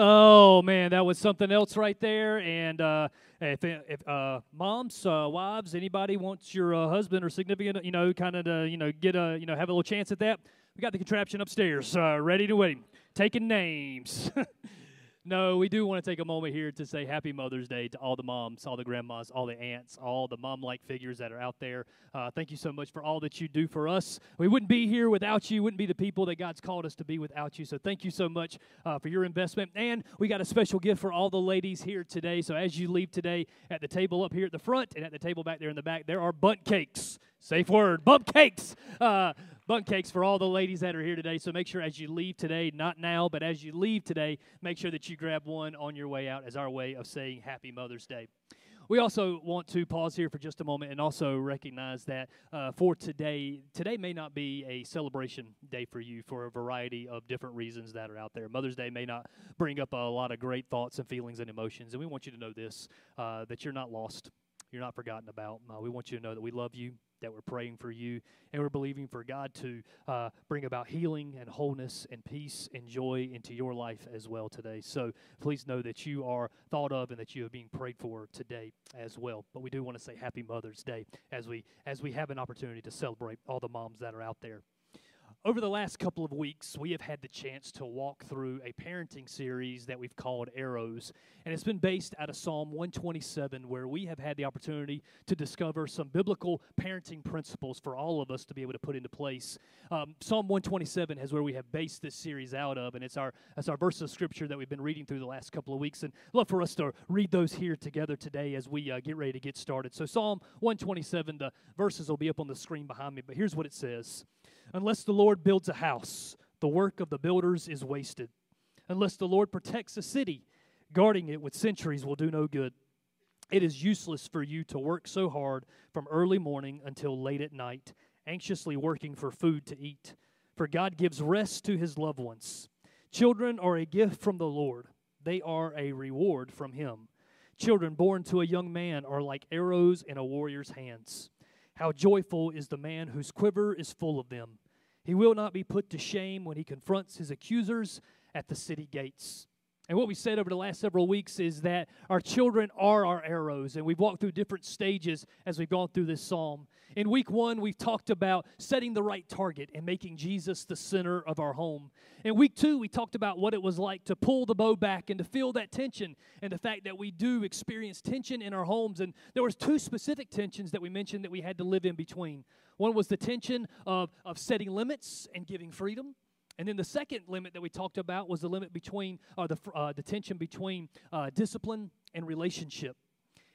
Oh man, that was something else right there. And uh, if, if uh, moms, uh, wives, anybody wants your uh, husband or significant, you know, kind of to, you know, get a, you know, have a little chance at that, we got the contraption upstairs, uh, ready to wait, taking names. No, we do want to take a moment here to say Happy Mother's Day to all the moms, all the grandmas, all the aunts, all the mom like figures that are out there. Uh, thank you so much for all that you do for us. We wouldn't be here without you, wouldn't be the people that God's called us to be without you. So thank you so much uh, for your investment. And we got a special gift for all the ladies here today. So as you leave today at the table up here at the front and at the table back there in the back, there are Bundt cakes. Safe word, Bundt cakes. Uh, Bundt cakes for all the ladies that are here today. So make sure as you leave today, not now, but as you leave today, make sure that you grab one on your way out as our way of saying Happy Mother's Day. We also want to pause here for just a moment and also recognize that uh, for today, today may not be a celebration day for you for a variety of different reasons that are out there. Mother's Day may not bring up a lot of great thoughts and feelings and emotions, and we want you to know this uh, that you're not lost, you're not forgotten about. Uh, we want you to know that we love you, that we're praying for you, and we're believing for God to uh, bring about healing and wholeness and peace and joy into your life as well today. So please know that you are thought of and that you are being prayed for today as well. But we do want to say Happy Mother's Day as we as we have an opportunity to celebrate all the moms that are out there. Over the last couple of weeks, we have had the chance to walk through a parenting series that we've called Arrows. And it's been based out of Psalm 127, where we have had the opportunity to discover some biblical parenting principles for all of us to be able to put into place. Um, Psalm 127 is where we have based this series out of, and it's our, it's our verse of scripture that we've been reading through the last couple of weeks. And I'd love for us to read those here together today as we uh, get ready to get started. So, Psalm 127, the verses will be up on the screen behind me, but here's what it says. Unless the Lord builds a house, the work of the builders is wasted. Unless the Lord protects a city, guarding it with sentries will do no good. It is useless for you to work so hard from early morning until late at night, anxiously working for food to eat. For God gives rest to his loved ones. Children are a gift from the Lord, they are a reward from him. Children born to a young man are like arrows in a warrior's hands. How joyful is the man whose quiver is full of them. He will not be put to shame when he confronts his accusers at the city gates. And what we said over the last several weeks is that our children are our arrows, and we've walked through different stages as we've gone through this psalm. In week one, we've talked about setting the right target and making Jesus the center of our home. In week two, we talked about what it was like to pull the bow back and to feel that tension, and the fact that we do experience tension in our homes. And there was two specific tensions that we mentioned that we had to live in between. One was the tension of, of setting limits and giving freedom. And then the second limit that we talked about was the limit between, or the, uh, the tension between uh, discipline and relationship.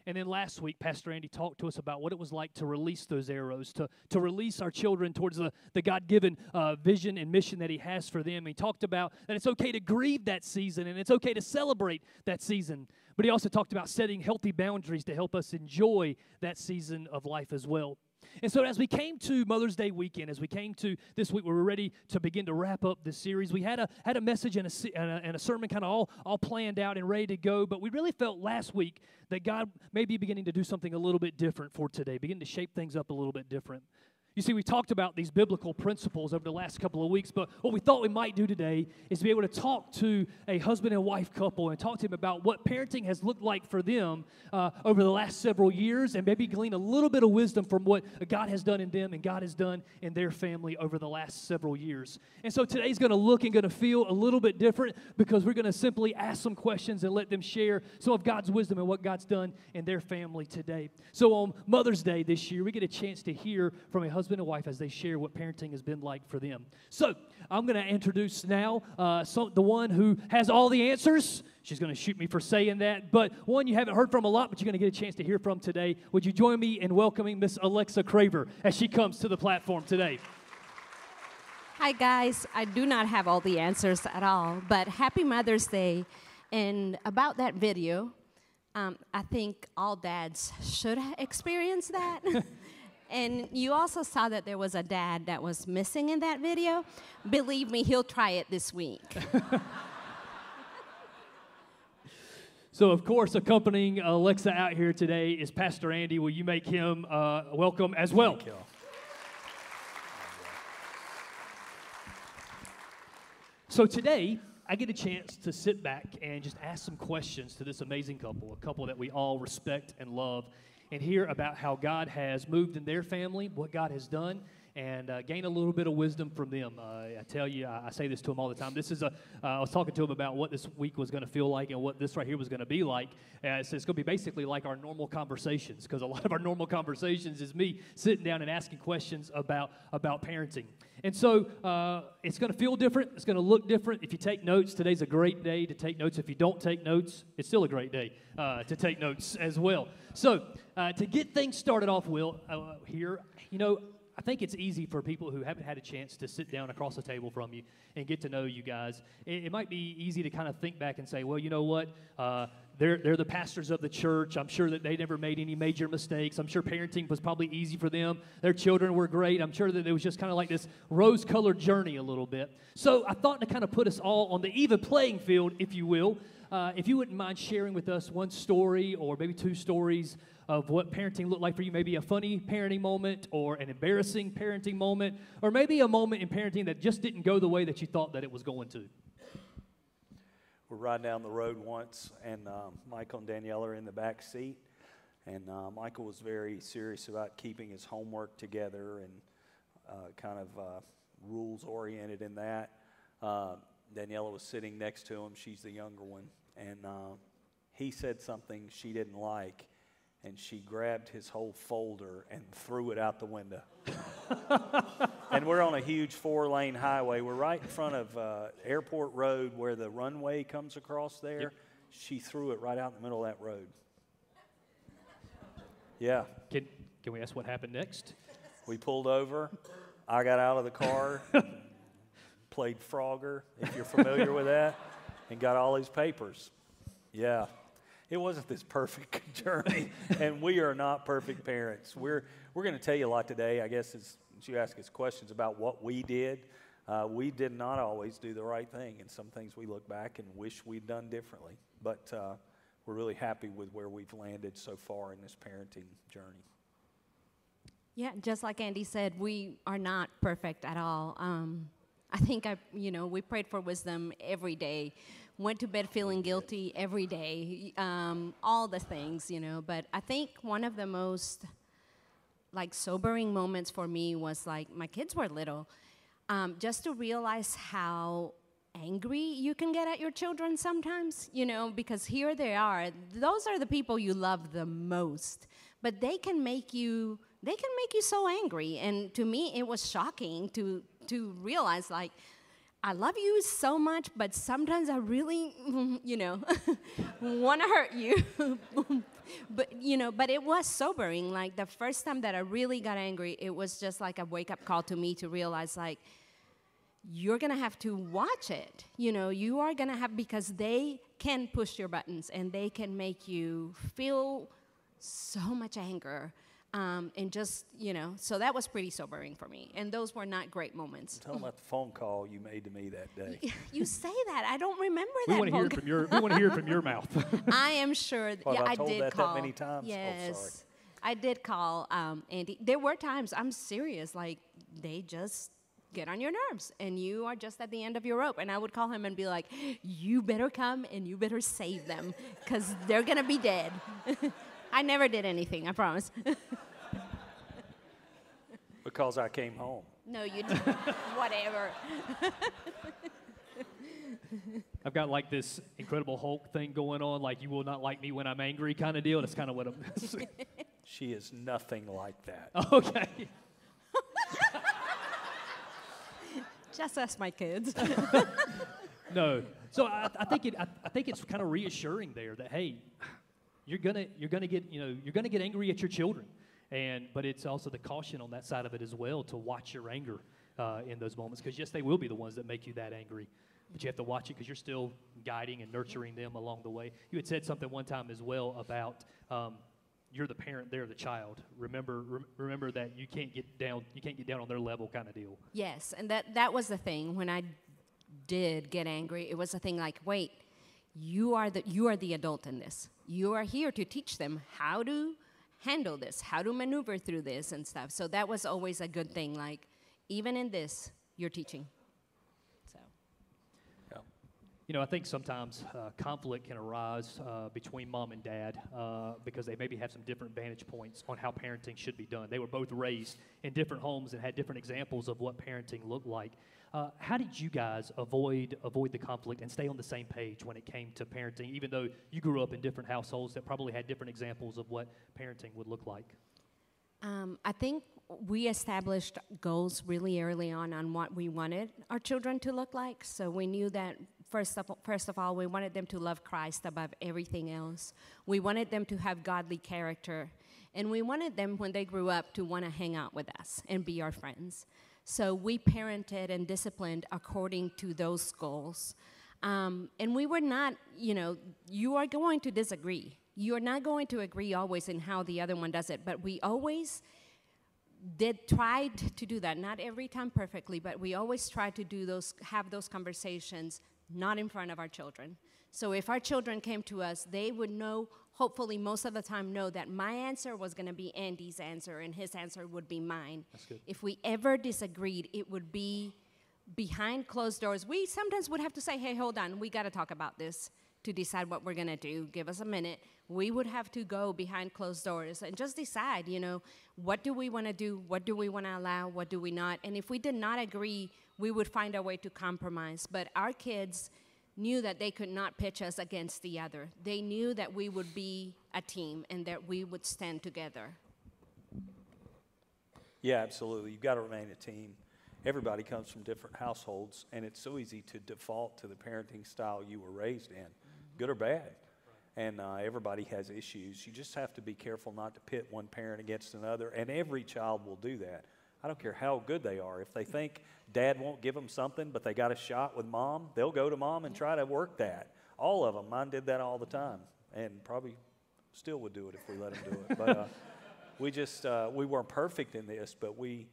And then last week, Pastor Andy talked to us about what it was like to release those arrows, to, to release our children towards the, the God given uh, vision and mission that He has for them. He talked about that it's okay to grieve that season and it's okay to celebrate that season. But He also talked about setting healthy boundaries to help us enjoy that season of life as well. And so, as we came to Mother's Day weekend, as we came to this week, we were ready to begin to wrap up this series. We had a had a message and a, and a, and a sermon kind of all all planned out and ready to go, but we really felt last week that God may be beginning to do something a little bit different for today, begin to shape things up a little bit different. You see, we talked about these biblical principles over the last couple of weeks, but what we thought we might do today is be able to talk to a husband and wife couple and talk to them about what parenting has looked like for them uh, over the last several years and maybe glean a little bit of wisdom from what God has done in them and God has done in their family over the last several years. And so today's going to look and going to feel a little bit different because we're going to simply ask some questions and let them share some of God's wisdom and what God's done in their family today. So on Mother's Day this year, we get a chance to hear from a husband husband and wife as they share what parenting has been like for them. So I'm going to introduce now uh, some, the one who has all the answers. She's going to shoot me for saying that, but one you haven't heard from a lot, but you're going to get a chance to hear from today. Would you join me in welcoming Miss Alexa Craver as she comes to the platform today? Hi, guys. I do not have all the answers at all, but happy Mother's Day. And about that video, um, I think all dads should experience that. And you also saw that there was a dad that was missing in that video. Believe me, he'll try it this week. so, of course, accompanying Alexa out here today is Pastor Andy. Will you make him uh, welcome as well? So, today, I get a chance to sit back and just ask some questions to this amazing couple, a couple that we all respect and love, and hear about how God has moved in their family, what God has done, and uh, gain a little bit of wisdom from them. Uh, I tell you, I, I, say this to them all the time. This is a. Uh, I was talking to them about what this week was going to feel like and what this right here was going to be like. Uh, it's, going to be basically like our normal conversations because a lot of our normal conversations is me sitting down and asking questions about about parenting. And so uh, it's going to feel different. It's going to look different. If you take notes, today's a great day to take notes. If you don't take notes, it's still a great day to take notes as well. So to get things started off, Will, here, you know, I think it's easy for people who haven't had a chance to sit down across the table from you and get to know you guys. It, it might be easy to kind of think back and say, well, you know what? Uh, they're, they're the pastors of the church. I'm sure that they never made any major mistakes. I'm sure parenting was probably easy for them. Their children were great. I'm sure that it was just kind of like this rose colored journey a little bit. So I thought to kind of put us all on the even playing field, if you will, uh, if you wouldn't mind sharing with us one story or maybe two stories of what parenting looked like for you. Maybe a funny parenting moment or an embarrassing parenting moment, or maybe a moment in parenting that just didn't go the way that you thought that it was going to. We're riding down the road once, and um, Michael and Danielle are in the back seat. And uh, Michael was very serious about keeping his homework together and uh, kind of uh, rules oriented in that. Uh, Daniela was sitting next to him. She's the younger one. And uh, he said something she didn't like and she grabbed his whole folder and threw it out the window. and we're on a huge four lane highway. We're right in front of uh, Airport Road where the runway comes across there. Yep. She threw it right out in the middle of that road. Yeah. Can, can we ask what happened next? We pulled over. I got out of the car, played Frogger, if you're familiar with that, and got all his papers. Yeah it wasn't this perfect journey, and we are not perfect parents. We're we're going to tell you a lot today. I guess as, as you ask us questions about what we did, uh, we did not always do the right thing, and some things we look back and wish we'd done differently. But uh, we're really happy with where we've landed so far in this parenting journey. Yeah, just like Andy said, we are not perfect at all. Um, I think I, you know, we prayed for wisdom every day went to bed feeling guilty every day, um, all the things, you know. But I think one of the most like sobering moments for me was like my kids were little, um, just to realize how angry you can get at your children sometimes, you know, because here they are. Those are the people you love the most, but they can make you they can make you so angry. And to me, it was shocking to to realize like I love you so much, but sometimes I really, you know, want to hurt you. but, you know, but it was sobering. Like the first time that I really got angry, it was just like a wake up call to me to realize, like, you're to have to watch it. You know, you are to have, because they can push your buttons and they can make you feel so much anger um, and just, you know, so that was pretty sobering for me. And those were not great moments. Tell them about the phone call you made to me that day. you say that. I don't remember we that. Want to hear from your, we want to hear from your mouth. I am sure. That, well, yeah, I, I did that call. that many times. Oh, yes. Oh, I did call um, Andy. There were times, I'm serious, like they just get on your nerves and you are just at the end of your rope. And I would call him and be like, you better come and you better save them because they're going to be dead. I never did anything, I promise because I came home. No, you didn't. Whatever. I've got like this incredible Hulk thing going on, like you will not like me when I'm angry kind of deal. That's kind of what I'm. she is nothing like that. Okay. Just ask my kids. no. So I, I think it. I, I think it's kind of reassuring there that hey, you're gonna you're gonna get you know you're gonna get angry at your children. And, but it's also the caution on that side of it as well to watch your anger uh, in those moments because, yes, they will be the ones that make you that angry. But you have to watch it because you're still guiding and nurturing them along the way. You had said something one time as well about um, you're the parent, they're the child. Remember, remember that you can't get down, you can't get down on their level, kind of deal. Yes, and that that was the thing when I did get angry. It was a thing like, wait, you are the you are the adult in this. You are here to teach them how to handle this, how to maneuver through this and stuff. So that was always a good thing. Like, even in this, you're teaching. So. Yeah. You know, I think sometimes uh, conflict can arise uh, between mom and dad uh, because they maybe have some different vantage points on how parenting should be done. They were both raised in different homes and had different examples of what parenting looked like. Uh, how did you guys avoid avoid the conflict and stay on the same page when it came to parenting, even though you grew up in different households that probably had different examples of what parenting would look like? Um, I think we established goals really early on on what we wanted our children to look like. So we knew that first of, first of all, we wanted them to love Christ above everything else. We wanted them to have godly character. And we wanted them, when they grew up, to want to hang out with us and be our friends. So we parented and disciplined according to those goals. Um, and we were not, you know, you are going to disagree. You are not going to agree always in how the other one does it, but we always did tried to do that. Not every time perfectly, but we always tried to do those, have those conversations, not in front of our children. So if our children came to us, they would know, hopefully most of the time, know that my answer was going to be Andy's answer and his answer would be mine. That's good. If we ever disagreed, it would be behind closed doors. We sometimes would have to say, hey, hold on, we got to talk about this to decide what we're going to do. Give us a minute. We would have to go behind closed doors and just decide, you know, what do we want to do? What do we want to allow? What do we not? And if we did not agree, we would find a way to compromise. But our kids knew that they could not pitch us against the other. They knew that we would be a team and that we would stand together. Yeah, absolutely. You've got to remain a team. Everybody comes from different households, and it's so easy to default to the parenting style you were raised in, good or bad. And uh, everybody has issues. You just have to be careful not to pit one parent against another, and every child will do that. I don't care how good they are. If they think dad won't give them something, but they got a shot with mom, they'll go to mom and try to work that. All of them. Mine did that all the time, and probably still would do it if we let them do it. But uh, we just uh, we weren't perfect in this, but we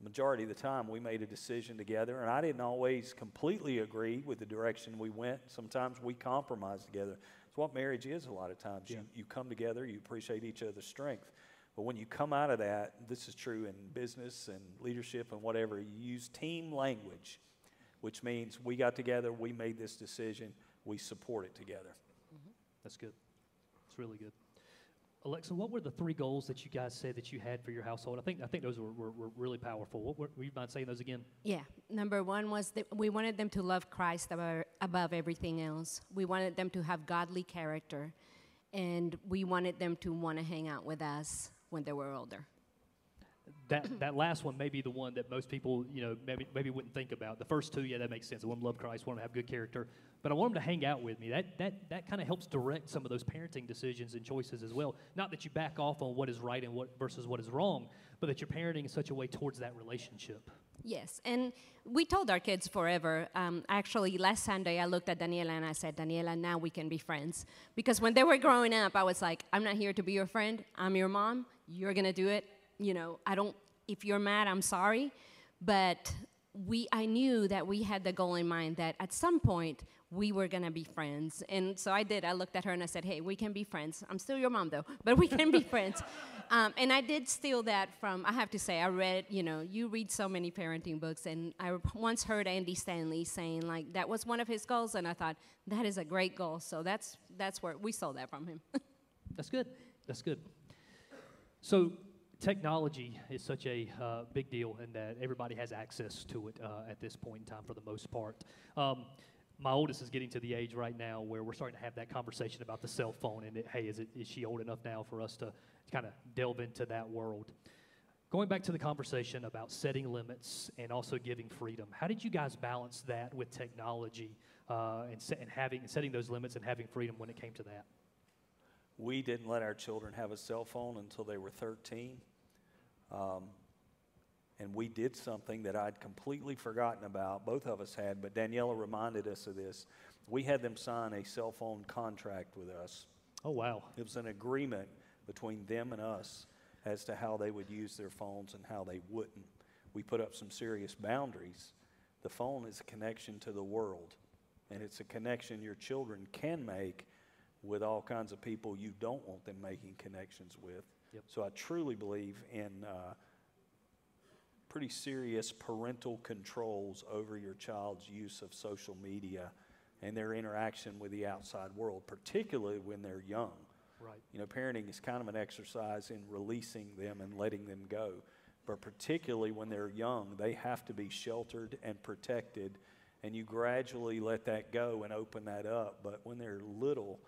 majority of the time we made a decision together, and I didn't always completely agree with the direction we went. Sometimes we compromised together. It's what marriage is a lot of times. Yeah. You, you come together, you appreciate each other's strength. But when you come out of that, this is true in business and leadership and whatever, you use team language, which means we got together, we made this decision, we support it together. Mm-hmm. That's good. It's really good. Alexa, what were the three goals that you guys said that you had for your household? I think I think those were, were, were really powerful. What were, you mind saying those again? Yeah. Number one was that we wanted them to love Christ above, above everything else. We wanted them to have godly character. And we wanted them to want to hang out with us when they were older. That that last one may be the one that most people, you know, maybe maybe wouldn't think about. The first two, yeah, that makes sense. I want them to love Christ, want them to have good character, but I want them to hang out with me. That that that kind of helps direct some of those parenting decisions and choices as well. Not that you back off on what is right and what versus what is wrong, but that you're parenting in such a way towards that relationship. Yes, and we told our kids forever. Um, actually, last Sunday I looked at Daniela and I said, Daniela, now we can be friends. Because when they were growing up, I was like, I'm not here to be your friend. I'm your mom. You're gonna do it. You know, I don't. If you're mad, I'm sorry. But we, I knew that we had the goal in mind that at some point we were gonna be friends. And so I did. I looked at her and I said, Hey, we can be friends. I'm still your mom though, but we can be friends. Um, and I did steal that from, I have to say, I read, you know, you read so many parenting books, and I once heard Andy Stanley saying, like, that was one of his goals, and I thought, that is a great goal. So that's, that's where we stole that from him. That's good. That's good. So, technology is such a uh, big deal in that everybody has access to it uh, at this point in time for the most part. Um, my oldest is getting to the age right now where we're starting to have that conversation about the cell phone and it, hey, is, it, is she old enough now for us to kind of delve into that world? Going back to the conversation about setting limits and also giving freedom, how did you guys balance that with technology uh, and, se- and having setting those limits and having freedom when it came to that? We didn't let our children have a cell phone until they were 13. Um, and we did something that I'd completely forgotten about. Both of us had, but Daniela reminded us of this. We had them sign a cell phone contract with us. Oh, wow. It was an agreement between them and us as to how they would use their phones and how they wouldn't. We put up some serious boundaries. The phone is a connection to the world, and it's a connection your children can make with all kinds of people you don't want them making connections with. Yep. So I truly believe in uh, pretty serious parental controls over your child's use of social media and their interaction with the outside world, particularly when they're young. Right. You know, parenting is kind of an exercise in releasing them and letting them go. But particularly when they're young, they have to be sheltered and protected, and you gradually let that go and open that up. But when they're little,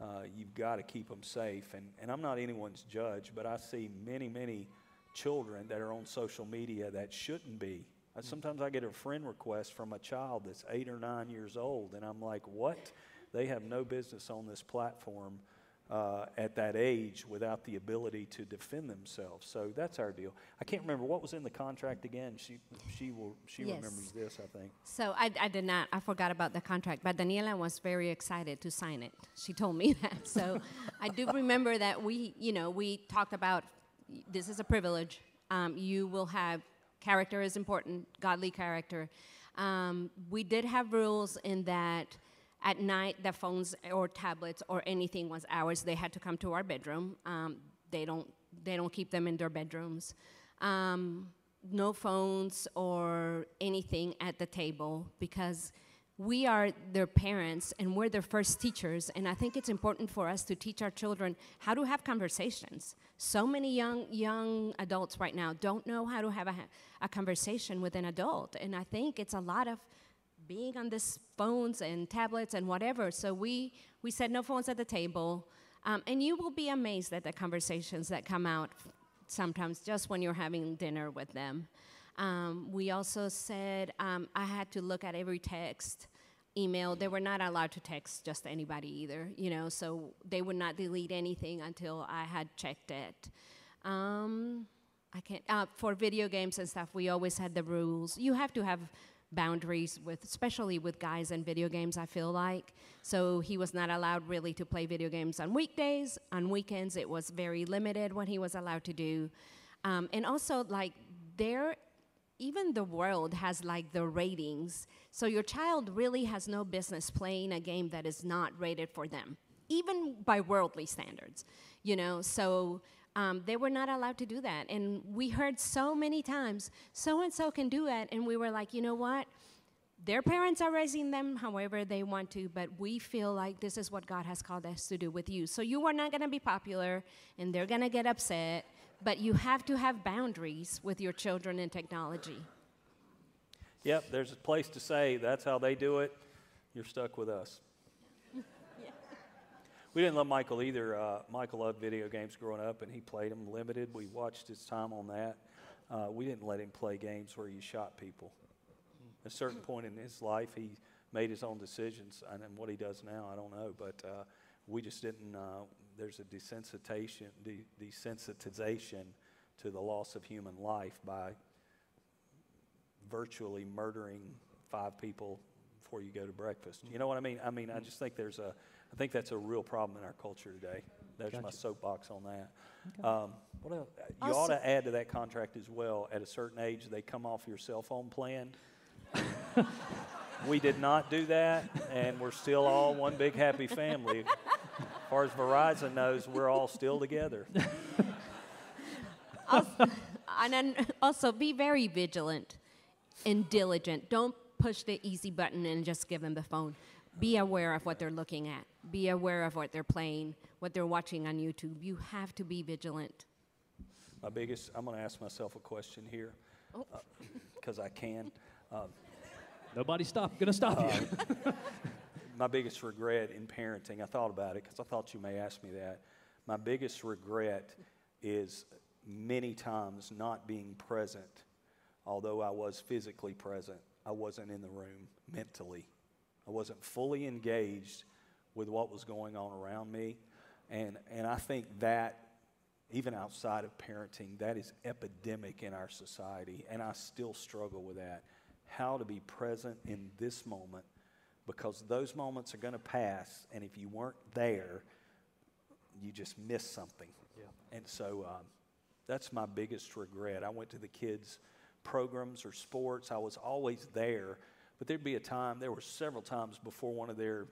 uh, you've got to keep them safe. And, and I'm not anyone's judge, but I see many, many children that are on social media that shouldn't be. Uh, Sometimes I get a friend request from a child that's eight or nine years old, and I'm like, what? They have no business on this platform uh, at that age without the ability to defend themselves. So that's our deal. I can't remember what was in the contract again. She she will she Yes. remembers this, I think. So I, I did not, I forgot about the contract, but Daniela was very excited to sign it. She told me that. So I do remember that we, you know, we talked about this is a privilege. Um, you will have character is important, godly character. Um, we did have rules in that at night the phones or tablets or anything was ours. They had to come to our bedroom. Um, they don't they don't keep them in their bedrooms. Um, no phones or anything at the table because we are their parents and we're their first teachers and i think it's important for us to teach our children how to have conversations so many young young adults right now don't know how to have a, a conversation with an adult and i think it's a lot of being on these phones and tablets and whatever so we we said no phones at the table um, and you will be amazed at the conversations that come out sometimes just when you're having dinner with them. Um, we also said um, I had to look at every text, email. They were not allowed to text just anybody either, you know, so they would not delete anything until I had checked it. Um, I can't, uh, for video games and stuff, we always had the rules. You have to have boundaries with, especially with guys and video games, I feel like. So he was not allowed really to play video games on weekdays. On weekends, it was very limited what he was allowed to do. Um, and also, like, there, even the world has like the ratings. So your child really has no business playing a game that is not rated for them, even by worldly standards, you know? So um, they were not allowed to do that. And we heard so many times, so and so can do it. And we were like, you know what? Their parents are raising them however they want to, but we feel like this is what God has called us to do with you. So you are not going to be popular, and they're going to get upset, but you have to have boundaries with your children and technology. Yep, there's a place to say that's how they do it. You're stuck with us. We didn't love Michael either. Uh, Michael loved video games growing up, and he played them limited. We watched his time on that. Uh, we didn't let him play games where you shot people. At a certain point in his life, he made his own decisions, and what he does now, I don't know. But uh, we just didn't. Uh, there's a desensitization, de- desensitization to the loss of human life by virtually murdering five people before you go to breakfast. You know what I mean? I mean, I just think there's a, I think that's a real problem in our culture today. There's my soapbox on that. Um, what else? You ought to add to that contract as well. At a certain age, they come off your cell phone plan. we did not do that, and we're still all one big happy family. As far as Verizon knows, we're all still together. And then also be very vigilant and diligent. Don't push the easy button and just give them the phone. Be aware of what they're looking at. Be aware of what they're playing, what they're watching on YouTube. You have to be vigilant. My biggest, I'm going to ask myself a question here Oh. because I can. Um, Nobody stop. Gonna stop you. my biggest regret in parenting, I thought about it because I thought you may ask me that. My biggest regret is many times not being present. Although I was physically present, I wasn't in the room mentally. I wasn't fully engaged with what was going on around me. And, and I think that, even outside of parenting, that is epidemic in our society. And I still struggle with that. How to be present in this moment because those moments are going to pass. And if you weren't there, you just missed something. Yeah. And so um, that's my biggest regret. I went to the kids' programs or sports. I was always there, but there'd be a time, there were several times before one of their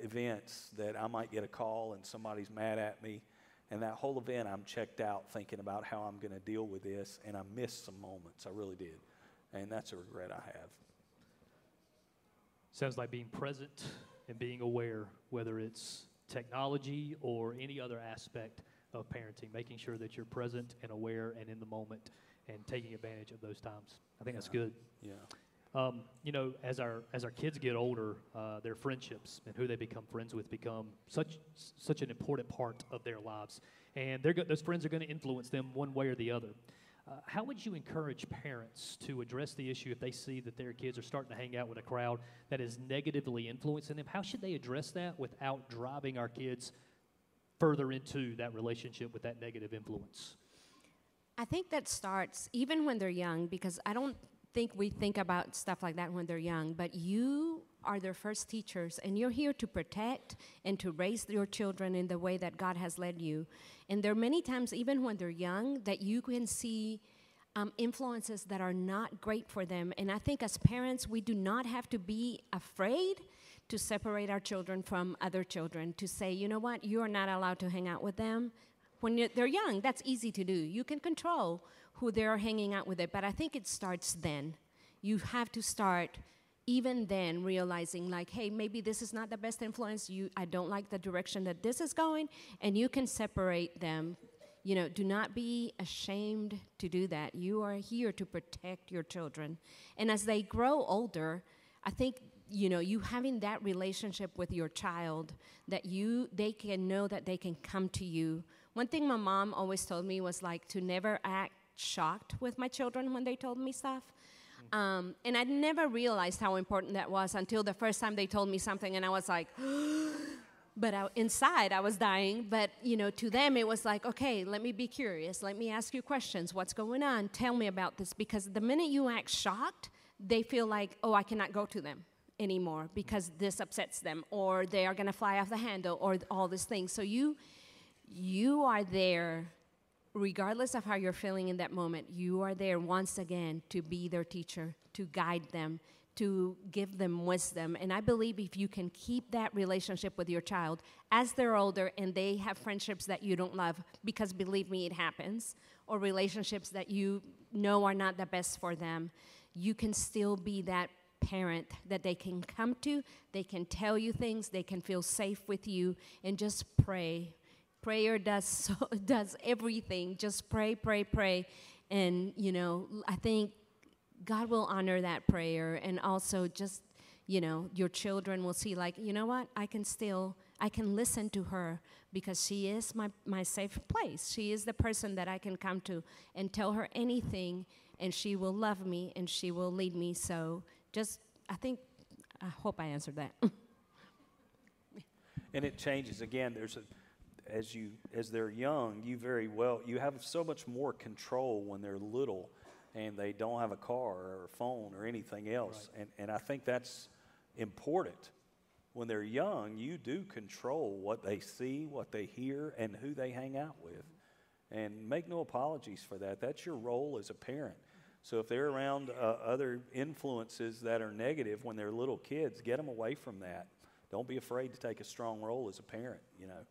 events that I might get a call and somebody's mad at me. And that whole event, I'm checked out thinking about how I'm going to deal with this, and I missed some moments. I really did. And that's a regret I have. Sounds like being present and being aware, whether it's technology or any other aspect of parenting, making sure that you're present and aware and in the moment and taking advantage of those times. I think that's good. Yeah. Um, you know, as our as our kids get older, uh, their friendships and who they become friends with become such such an important part of their lives, and they're go- those friends are going to influence them one way or the other. Uh, how would you encourage parents to address the issue if they see that their kids are starting to hang out with a crowd that is negatively influencing them? How should they address that without driving our kids further into that relationship with that negative influence? I think that starts even when they're young because I don't think we think about stuff like that when they're young, but you are their first teachers and you're here to protect and to raise your children in the way that God has led you. And there are many times, even when they're young, that you can see um, influences that are not great for them. And I think as parents, we do not have to be afraid to separate our children from other children, to say, you know what, you are not allowed to hang out with them. When they're young, that's easy to do. You can control who they're hanging out with it, but I think it starts then. You have to start even then realizing like hey maybe this is not the best influence. You i don't like the direction that this is going. And you can separate them. You know do not be ashamed to do that. You are here to protect your children. And as they grow older i think you know you having that relationship with your child that you they can know that they can come to you. One thing my mom always told me was like to never act shocked with my children when they told me stuff um, and I never realized how important that was until the first time they told me something, and I was like, but I, inside I was dying. But you know, to them it was like, okay, let me be curious. Let me ask you questions. What's going on? Tell me about this. Because the minute you act shocked, they feel like, oh, I cannot go to them anymore because this upsets them, or they are gonna fly off the handle, or all these things. So you, you are there regardless of how you're feeling in that moment, you are there once again to be their teacher, to guide them, to give them wisdom. And I believe if you can keep that relationship with your child as they're older and they have friendships that you don't love, because believe me, it happens, or relationships that you know are not the best for them, you can still be that parent that they can come to, they can tell you things, they can feel safe with you, and just pray prayer does so, does everything. Just pray pray pray. And you know i think god will honor that prayer. And also just you know your children will see like you know what? I can still i can listen to her because she is my, my safe place. She is the person that i can come to and tell her anything. And she will love me and she will lead me. So just i think i hope i answered that. And it changes. Again. There's a as you as they're young, you very well you have so much more control when they're little and they don't have a car or a phone or anything else. And and I think that's important. When they're young, you do control what they see, what they hear, and who they hang out with. And make no apologies for that. That's your role as a parent. So if they're around uh, other influences that are negative when they're little kids, get them away from that. Don't be afraid to take a strong role as a parent, you know.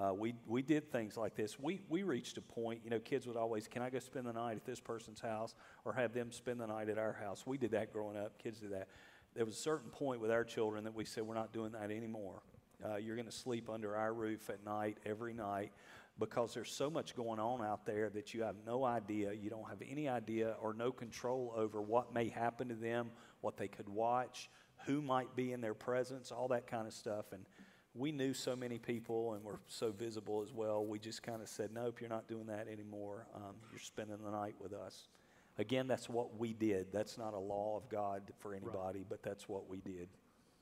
Uh, we, we did things like this. We, we reached a point, you know, kids would always, can I go spend the night at this person's house or have them spend the night at our house? We did that growing up. Kids did that. There was a certain point with our children that we said, we're not doing that anymore. Uh, you're going to sleep under our roof at night, every night, because there's so much going on out there that you have no idea. You don't have any idea or no control over what may happen to them, what they could watch, who might be in their presence, all that kind of stuff. And we knew so many people and were so visible as well. We just kind of said, nope, you're not doing that anymore. Um, you're spending the night with us. Again, that's what we did. That's not a law of God for anybody, but that's what we did.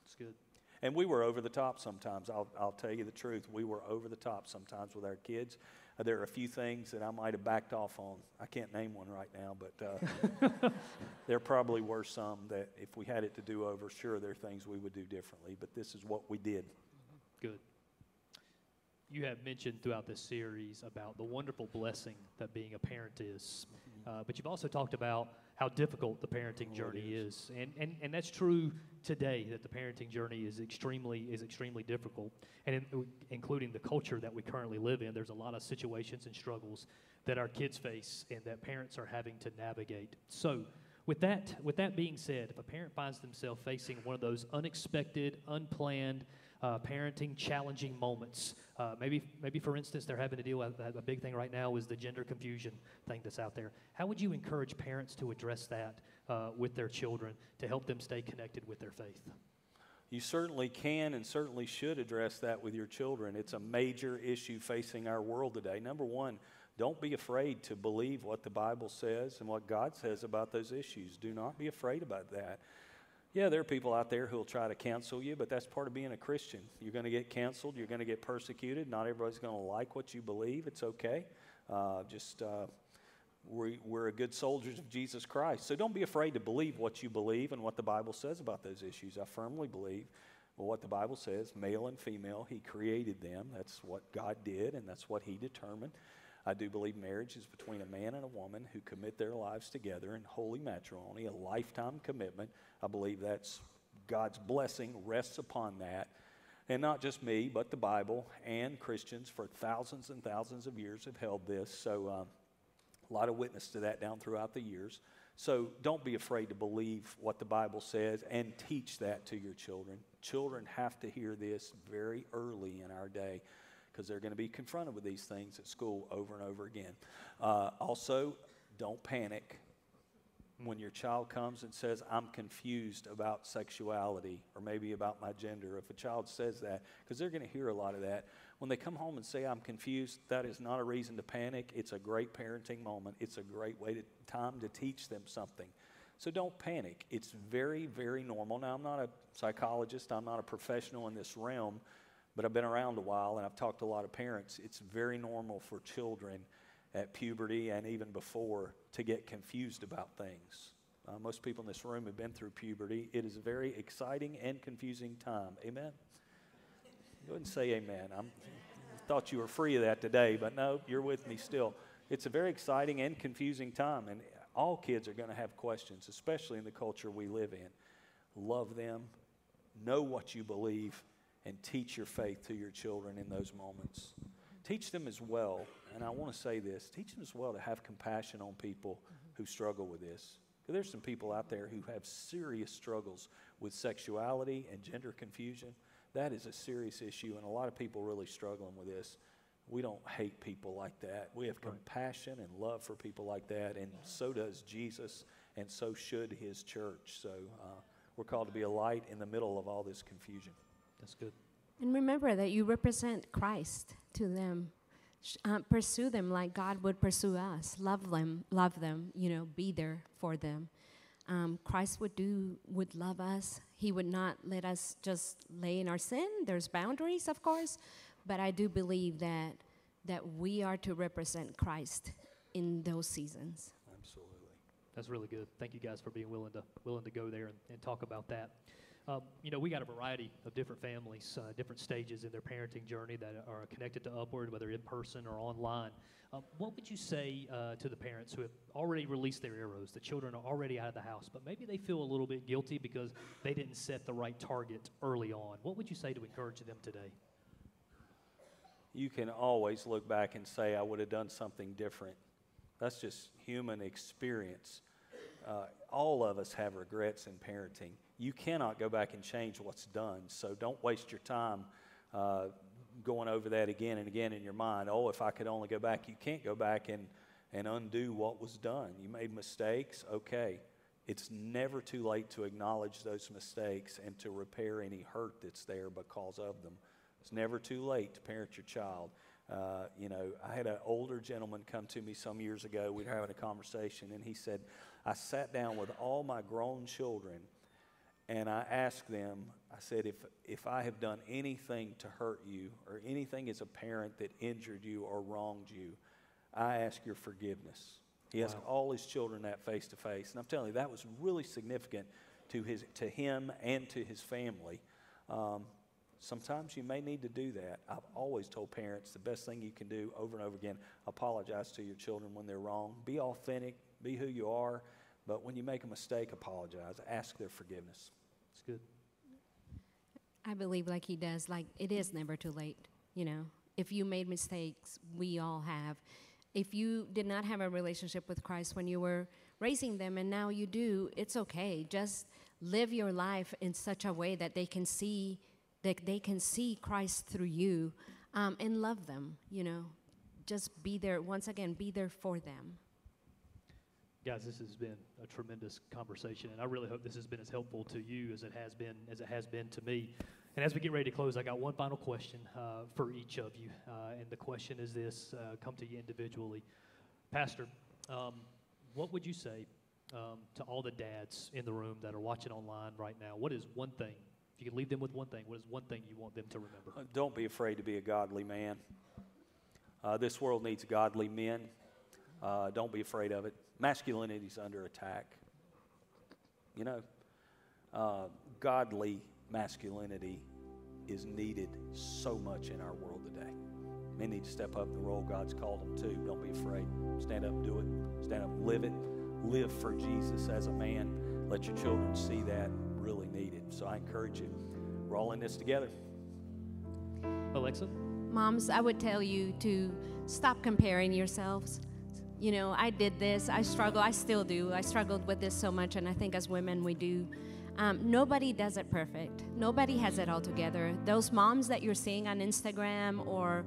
It's good. And we were over the top sometimes. I'll, I'll tell you the truth. We were over the top sometimes with our kids. Uh, there are a few things that I might have backed off on. I can't name one right now, but uh, there probably were some that if we had it to do over, sure, there are things we would do differently. But this is what we did. Good. You have mentioned throughout this series about the wonderful blessing that being a parent is, uh, but you've also talked about how difficult the parenting Oh, journey is. is, and, and and that's true today. That the parenting journey is extremely is extremely difficult, and in, including the culture that we currently live in. There's a lot of situations and struggles that our kids face, and that parents are having to navigate. So, with that, with that being said, if a parent finds themselves facing one of those unexpected, unplanned, uh, parenting challenging moments, uh, maybe, maybe for instance, they're having to deal with a big thing right now is the gender confusion thing that's out there. How would you encourage parents to address that uh, with their children to help them stay connected with their faith? You certainly can and certainly should address that with your children. It's a major issue facing our world today. Number one, don't be afraid to believe what the Bible says and what God says about those issues. Do not be afraid about that. Yeah, there are people out there who will try to cancel you, but that's part of being a Christian. You're going to get canceled, you're going to get persecuted. Not everybody's going to like what you believe. It's okay. Uh, just uh, we, we're good soldiers of Jesus Christ. So don't be afraid to believe what you believe and what the Bible says about those issues. I firmly believe what the Bible says male and female, He created them. That's what God did, and that's what He determined. I do believe marriage is between a man and a woman who commit their lives together in holy matrimony, a lifetime commitment. I believe that's God's blessing rests upon that. And not just me, but the Bible and Christians for thousands and thousands of years have held this. So, um, a lot of witness to that down throughout the years. So, don't be afraid to believe what the Bible says and teach that to your children. Children have to hear this very early in our day because they're going to be confronted with these things at school over and over again. Uh, also, don't panic when your child comes and says, I'm confused about sexuality or maybe about my gender. If a child says that, because they're going to hear a lot of that. When they come home and say, I'm confused, that is not a reason to panic. It's a great parenting moment. It's a great way to, time to teach them something. So don't panic. It's very, very normal. Now, I'm not a psychologist, I'm not a professional in this realm, but I've been around a while and I've talked to a lot of parents. It's very normal for children at puberty and even before to get confused about things. Uh, most people in this room have been through puberty. It is a very exciting and confusing time. Amen? Go ahead and say amen. I'm, I thought you were free of that today, but no, you're with me still. It's a very exciting and confusing time, and all kids are going to have questions, especially in the culture we live in. Love them, know what you believe, and teach your faith to your children in those moments. Teach them as well, and I want to say this teach them as well to have compassion on people who struggle with this. There's some people out there who have serious struggles with sexuality and gender confusion. That is a serious issue, and a lot of people really struggling with this. We don't hate people like that. We have compassion and love for people like that, and so does Jesus, and so should his church. So uh, we're called to be a light in the middle of all this confusion. That's good. And remember that you represent Christ to them. Uh, pursue them like God would pursue us. Love them, love them. You know, be there for them. Um, Christ would do would love us. He would not let us just lay in our sin. There's boundaries, of course, but I do believe that that we are to represent Christ in those seasons. Absolutely. That's really good. Thank you guys for being willing to willing to go there and, and talk about that. Um, you know, we got a variety of different families, uh, different stages in their parenting journey that are connected to Upward, whether in person or online. Um, what would you say uh, to the parents who have already released their arrows? The children are already out of the house, but maybe they feel a little bit guilty because they didn't set the right target early on. What would you say to encourage them today? You can always look back and say, I would have done something different. That's just human experience. Uh, all of us have regrets in parenting you cannot go back and change what's done. So don't waste your time uh, going over that again and again in your mind. Oh, if I could only go back. You can't go back and, and undo what was done. You made mistakes. Okay. It's never too late to acknowledge those mistakes and to repair any hurt that's there because of them. It's never too late to parent your child. Uh, you know, I had an older gentleman come to me some years ago. We were having a conversation, and he said, I sat down with all my grown children and I asked them, I said, if, if I have done anything to hurt you or anything as a parent that injured you or wronged you, I ask your forgiveness. He wow. asked all his children that face to face. And I'm telling you, that was really significant to, his, to him and to his family. Um, sometimes you may need to do that. I've always told parents the best thing you can do over and over again apologize to your children when they're wrong. Be authentic, be who you are. But when you make a mistake, apologize. Ask their forgiveness. It's good. I believe, like he does, like it is never too late. You know, if you made mistakes, we all have. If you did not have a relationship with Christ when you were raising them and now you do, it's okay. Just live your life in such a way that they can see that they can see Christ through you um, and love them, you know. Just be there once again, be there for them. Guys, this has been a tremendous conversation, and I really hope this has been as helpful to you as it has been as it has been to me. And as we get ready to close, I got one final question uh, for each of you, uh, and the question is this: uh, come to you individually, Pastor. Um, what would you say um, to all the dads in the room that are watching online right now? What is one thing? If you could leave them with one thing, what is one thing you want them to remember? Uh, Don't be afraid to be a godly man. Uh, this world needs godly men. Uh, don't be afraid of it. Masculinity is under attack. You know, uh, godly masculinity is needed so much in our world today. Men need to step up the role God's called them to. Don't be afraid. Stand up do it. Stand up live it. Live for Jesus as a man. Let your children see that really needed. So I encourage you. We're all in this together. Alexa? Moms, I would tell you to stop comparing yourselves. You know, I did this, I struggle, I still do. I struggled with this so much, and I think as women we do. Um, nobody does it perfect. Nobody has it all together. Those moms that you're seeing on Instagram or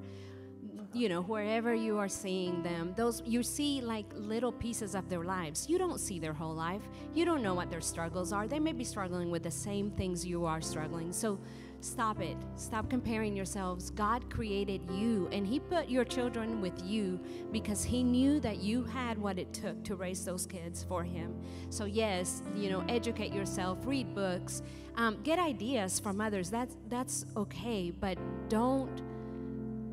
you know wherever you are seeing them those you see like little pieces of their lives you don't see their whole life you don't know what their struggles are they may be struggling with the same things you are struggling so stop it stop comparing yourselves god created you and he put your children with you because he knew that you had what it took to raise those kids for him so yes you know educate yourself read books um, get ideas from others that's that's okay but don't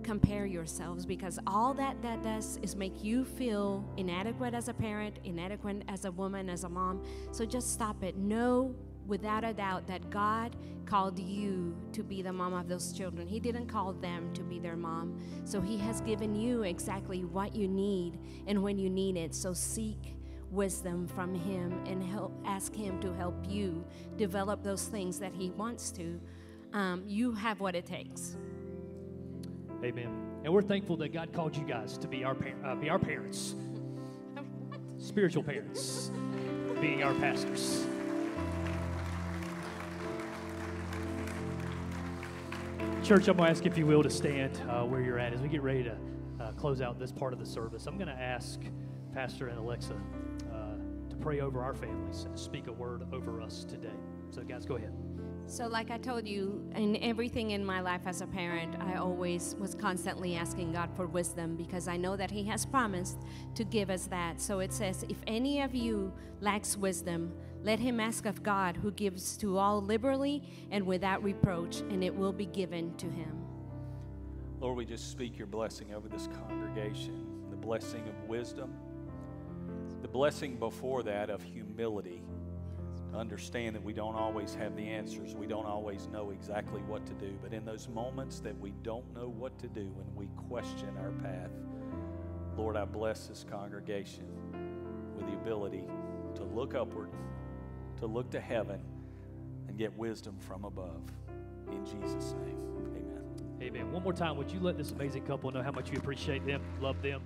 compare yourselves because all that that does is make you feel inadequate as a parent, inadequate as a woman, as a mom. So just stop it. Know without a doubt that God called you to be the mom of those children. He didn't call them to be their mom. So He has given you exactly what you need and when you need it. So seek wisdom from Him and help ask Him to help you develop those things that He wants to. Um, you have what it takes. Amen. And we're thankful that God called you guys to be our par- uh, be our parents, spiritual parents, being our pastors. Church, I'm going to ask if you will to stand uh, where you're at as we get ready to uh, close out this part of the service. I'm going to ask Pastor and Alexa uh, to pray over our families and speak a word over us today. So, guys, go ahead. So, like I told you, in everything in my life as a parent, I always was constantly asking God for wisdom because I know that He has promised to give us that. So it says, If any of you lacks wisdom, let him ask of God, who gives to all liberally and without reproach, and it will be given to him. Lord, we just speak your blessing over this congregation, the blessing of wisdom, the blessing before that of humility. To understand that we don't always have the answers, we don't always know exactly what to do, but in those moments that we don't know what to do when we question our path, Lord, I bless this congregation with the ability to look upward, to look to heaven, and get wisdom from above. In Jesus' name, amen. Amen. One more time, would you let this amazing couple know how much you appreciate them, love them,